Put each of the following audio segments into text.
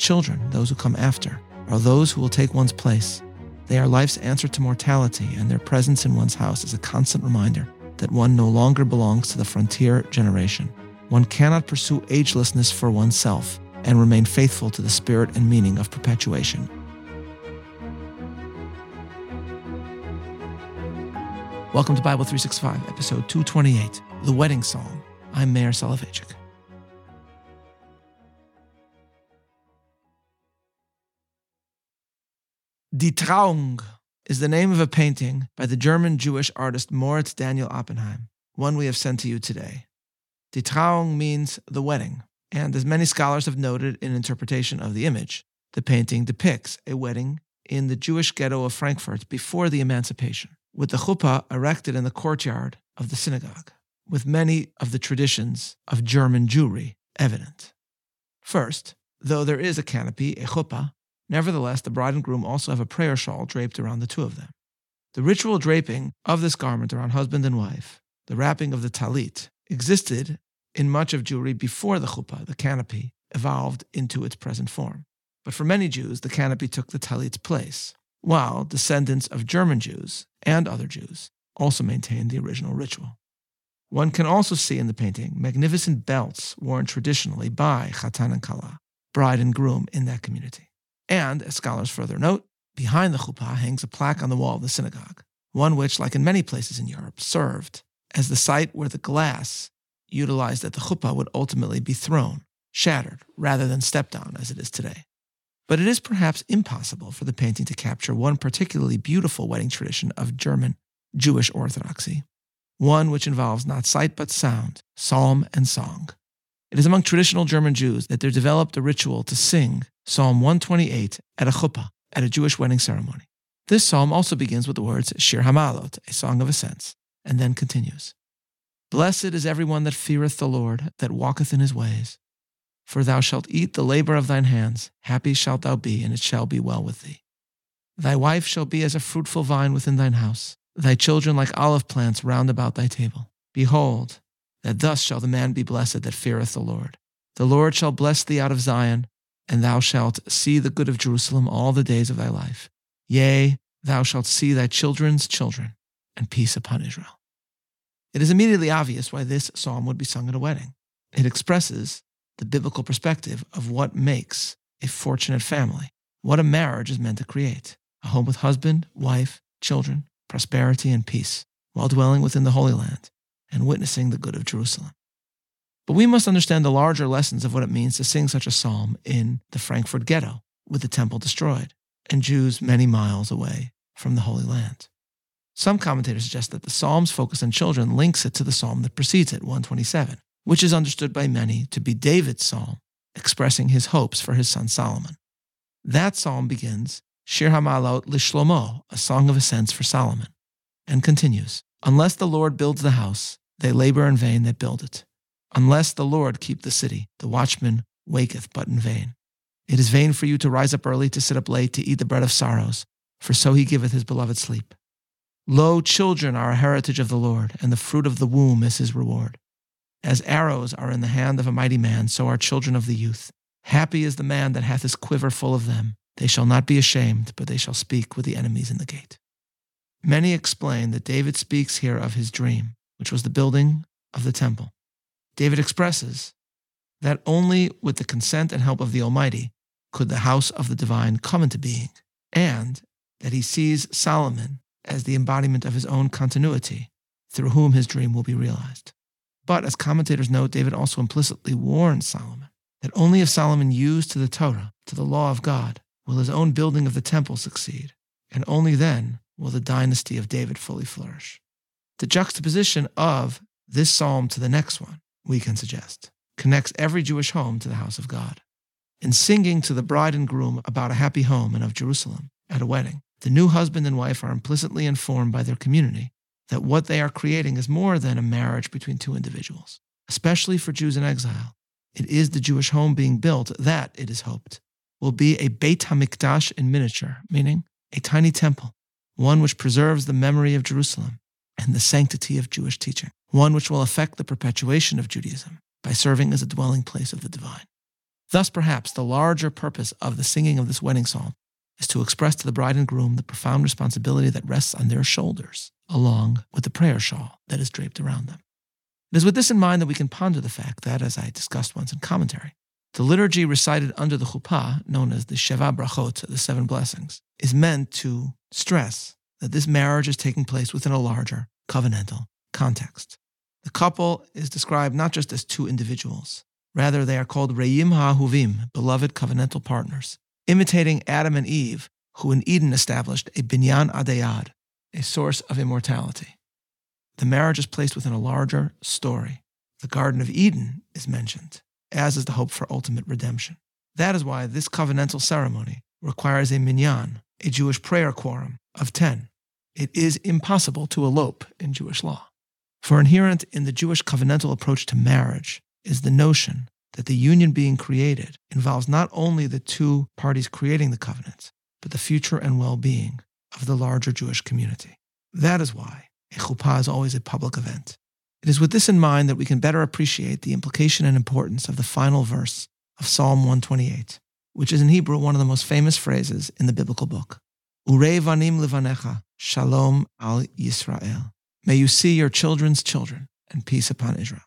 children, those who come after, are those who will take one's place. They are life's answer to mortality, and their presence in one's house is a constant reminder that one no longer belongs to the frontier generation. One cannot pursue agelessness for oneself and remain faithful to the spirit and meaning of perpetuation. Welcome to Bible 365, episode 228, The Wedding Song. I'm Meir Soloveichik. Die Trauung is the name of a painting by the German Jewish artist Moritz Daniel Oppenheim, one we have sent to you today. Die Trauung means the wedding, and as many scholars have noted in interpretation of the image, the painting depicts a wedding in the Jewish ghetto of Frankfurt before the emancipation, with the chuppah erected in the courtyard of the synagogue, with many of the traditions of German Jewry evident. First, though there is a canopy, a chuppah, Nevertheless, the bride and groom also have a prayer shawl draped around the two of them. The ritual draping of this garment around husband and wife, the wrapping of the talit, existed in much of Jewry before the chuppah, the canopy, evolved into its present form. But for many Jews, the canopy took the talit's place, while descendants of German Jews and other Jews also maintained the original ritual. One can also see in the painting magnificent belts worn traditionally by Chatan and Kala, bride and groom in that community. And, as scholars further note, behind the chuppah hangs a plaque on the wall of the synagogue, one which, like in many places in Europe, served as the site where the glass utilized at the chuppah would ultimately be thrown, shattered, rather than stepped on as it is today. But it is perhaps impossible for the painting to capture one particularly beautiful wedding tradition of German Jewish orthodoxy, one which involves not sight but sound, psalm and song. It is among traditional German Jews that there developed a ritual to sing Psalm 128 at a chuppah, at a Jewish wedding ceremony. This psalm also begins with the words Shir Hamalot, a song of ascents, and then continues Blessed is everyone that feareth the Lord, that walketh in his ways. For thou shalt eat the labor of thine hands, happy shalt thou be, and it shall be well with thee. Thy wife shall be as a fruitful vine within thine house, thy children like olive plants round about thy table. Behold, that thus shall the man be blessed that feareth the Lord. The Lord shall bless thee out of Zion, and thou shalt see the good of Jerusalem all the days of thy life. Yea, thou shalt see thy children's children, and peace upon Israel. It is immediately obvious why this psalm would be sung at a wedding. It expresses the biblical perspective of what makes a fortunate family, what a marriage is meant to create a home with husband, wife, children, prosperity, and peace, while dwelling within the Holy Land and witnessing the good of Jerusalem. But we must understand the larger lessons of what it means to sing such a psalm in the Frankfurt ghetto with the temple destroyed and Jews many miles away from the Holy Land. Some commentators suggest that the psalm's focus on children links it to the psalm that precedes it, 127, which is understood by many to be David's psalm, expressing his hopes for his son Solomon. That psalm begins, Shir Hamalot Lishlomo, a song of ascents for Solomon, and continues, Unless the Lord builds the house, they labor in vain that build it. Unless the Lord keep the city, the watchman waketh but in vain. It is vain for you to rise up early, to sit up late, to eat the bread of sorrows, for so he giveth his beloved sleep. Lo, children are a heritage of the Lord, and the fruit of the womb is his reward. As arrows are in the hand of a mighty man, so are children of the youth. Happy is the man that hath his quiver full of them. They shall not be ashamed, but they shall speak with the enemies in the gate. Many explain that David speaks here of his dream, which was the building of the temple. David expresses that only with the consent and help of the Almighty could the house of the divine come into being, and that he sees Solomon as the embodiment of his own continuity, through whom his dream will be realized. But as commentators note, David also implicitly warns Solomon that only if Solomon used to the Torah, to the law of God, will his own building of the temple succeed, and only then will the dynasty of David fully flourish. The juxtaposition of this psalm to the next one we can suggest, connects every Jewish home to the house of God. In singing to the bride and groom about a happy home and of Jerusalem at a wedding, the new husband and wife are implicitly informed by their community that what they are creating is more than a marriage between two individuals. Especially for Jews in exile, it is the Jewish home being built that, it is hoped, will be a Beit HaMikdash in miniature, meaning a tiny temple, one which preserves the memory of Jerusalem and the sanctity of Jewish teaching, one which will affect the perpetuation of Judaism by serving as a dwelling place of the divine. Thus, perhaps, the larger purpose of the singing of this wedding psalm is to express to the bride and groom the profound responsibility that rests on their shoulders, along with the prayer shawl that is draped around them. It is with this in mind that we can ponder the fact that, as I discussed once in commentary, the liturgy recited under the chuppah, known as the Sheva Brachot, the seven blessings, is meant to stress that this marriage is taking place within a larger covenantal context. The couple is described not just as two individuals, rather, they are called Re'im Ha'ahuvim, beloved covenantal partners, imitating Adam and Eve, who in Eden established a binyan adei ad, a source of immortality. The marriage is placed within a larger story. The Garden of Eden is mentioned, as is the hope for ultimate redemption. That is why this covenantal ceremony requires a minyan, a Jewish prayer quorum of 10. It is impossible to elope in Jewish law. For inherent in the Jewish covenantal approach to marriage is the notion that the union being created involves not only the two parties creating the covenant, but the future and well being of the larger Jewish community. That is why a chuppah is always a public event. It is with this in mind that we can better appreciate the implication and importance of the final verse of Psalm 128, which is in Hebrew one of the most famous phrases in the biblical book. Urei vanim levanecha, shalom al Yisrael. May you see your children's children and peace upon Israel.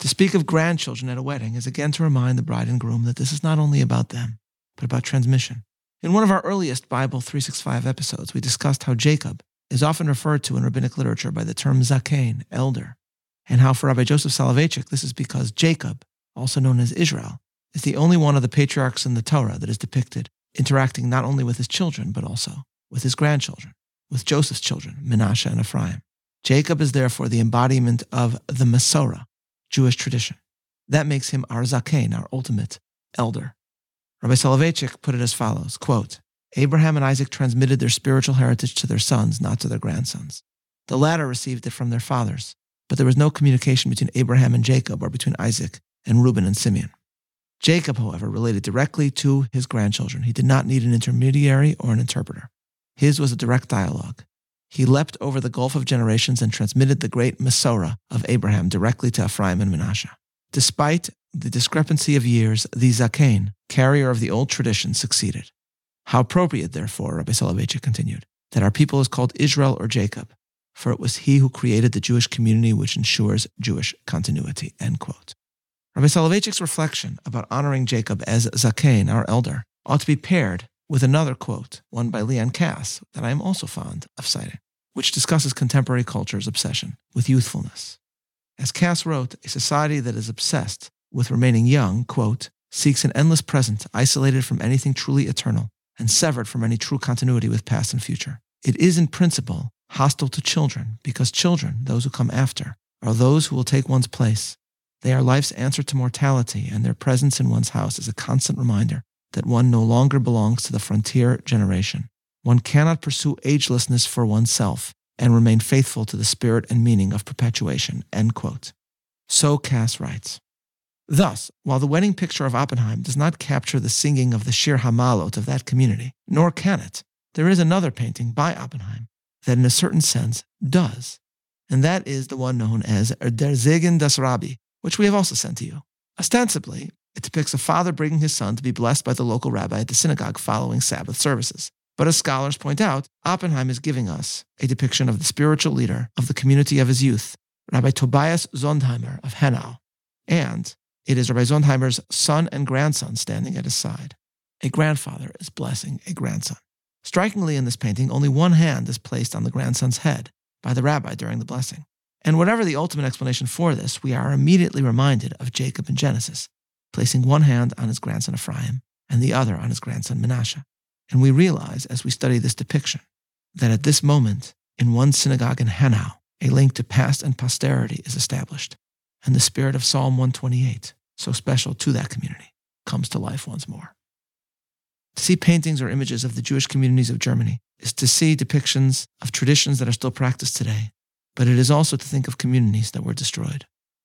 To speak of grandchildren at a wedding is again to remind the bride and groom that this is not only about them, but about transmission. In one of our earliest Bible 365 episodes, we discussed how Jacob is often referred to in rabbinic literature by the term zaken, elder, and how for Rabbi Joseph Soloveitchik, this is because Jacob, also known as Israel, is the only one of the patriarchs in the Torah that is depicted interacting not only with his children, but also with his grandchildren, with Joseph's children, Menashe and Ephraim. Jacob is therefore the embodiment of the Masorah, Jewish tradition. That makes him our Zaken, our ultimate elder. Rabbi Soloveitchik put it as follows quote, Abraham and Isaac transmitted their spiritual heritage to their sons, not to their grandsons. The latter received it from their fathers, but there was no communication between Abraham and Jacob or between Isaac and Reuben and Simeon. Jacob, however, related directly to his grandchildren. He did not need an intermediary or an interpreter. His was a direct dialogue. He leapt over the gulf of generations and transmitted the great Masorah of Abraham directly to Ephraim and Manasseh. Despite the discrepancy of years, the Zaken, carrier of the old tradition, succeeded. How appropriate, therefore, Rabbi Soloveitchik continued, that our people is called Israel or Jacob, for it was he who created the Jewish community which ensures Jewish continuity. End quote. Rabbi Soloveitchik's reflection about honoring Jacob as Zaken, our elder, ought to be paired with another quote, one by Leon Kass, that I am also fond of citing, which discusses contemporary culture's obsession with youthfulness. As Kass wrote, a society that is obsessed with remaining young, quote, seeks an endless present isolated from anything truly eternal and severed from any true continuity with past and future. It is in principle hostile to children because children, those who come after, are those who will take one's place. They are life's answer to mortality, and their presence in one's house is a constant reminder that one no longer belongs to the frontier generation. One cannot pursue agelessness for oneself and remain faithful to the spirit and meaning of perpetuation. So Kass writes. Thus, while the wedding picture of Oppenheim does not capture the singing of the Shir Hamalot of that community, nor can it, there is another painting by Oppenheim that, in a certain sense, does. And that is the one known as Der Segen des Rabbi, which we have also sent to you. Ostensibly, it depicts a father bringing his son to be blessed by the local rabbi at the synagogue following Sabbath services. But as scholars point out, Oppenheim is giving us a depiction of the spiritual leader of the community of his youth, Rabbi Tobias Sondheimer of Hanau. And it is Rabbi Sondheimer's son and grandson standing at his side. A grandfather is blessing a grandson. Strikingly, in this painting, only one hand is placed on the grandson's head by the rabbi during the blessing. And whatever the ultimate explanation for this, we are immediately reminded of Jacob in Genesis, placing one hand on his grandson Ephraim and the other on his grandson Manasseh. And we realize as we study this depiction that at this moment, in one synagogue in Hanau, a link to past and posterity is established, and the spirit of Psalm 128, so special to that community, comes to life once more. To see paintings or images of the Jewish communities of Germany is to see depictions of traditions that are still practiced today, but it is also to think of communities that were destroyed.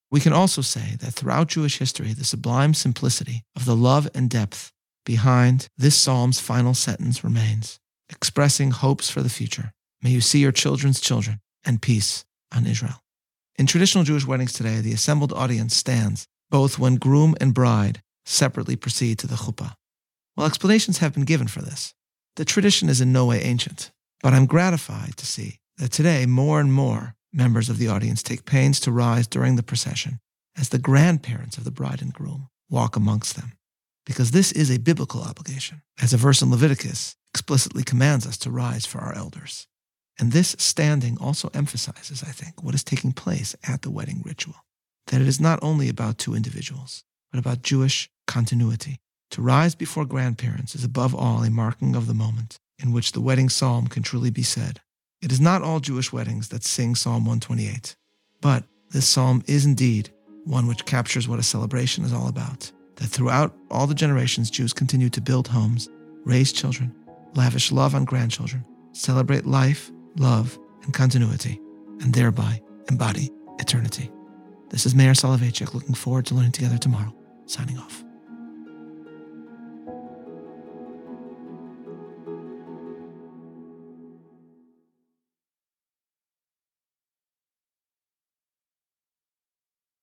We can also say that throughout Jewish history, the sublime simplicity of the love and depth behind this psalm's final sentence remains, expressing hopes for the future. May you see your children's children and peace on Israel. In traditional Jewish weddings today, the assembled audience stands both when groom and bride separately proceed to the chuppah. Well, explanations have been given for this. The tradition is in no way ancient, but I'm gratified to see that today more and more members of the audience take pains to rise during the procession as the grandparents of the bride and groom walk amongst them. Because this is a biblical obligation, as a verse in Leviticus explicitly commands us to rise for our elders. And this standing also emphasizes, I think, what is taking place at the wedding ritual that it is not only about two individuals, but about Jewish continuity. To rise before grandparents is above all a marking of the moment in which the wedding psalm can truly be said. It is not all Jewish weddings that sing Psalm 128, but this psalm is indeed one which captures what a celebration is all about. That throughout all the generations, Jews continue to build homes, raise children, lavish love on grandchildren, celebrate life, love, and continuity, and thereby embody eternity. This is Meir Soloveichik looking forward to learning together tomorrow. Signing off.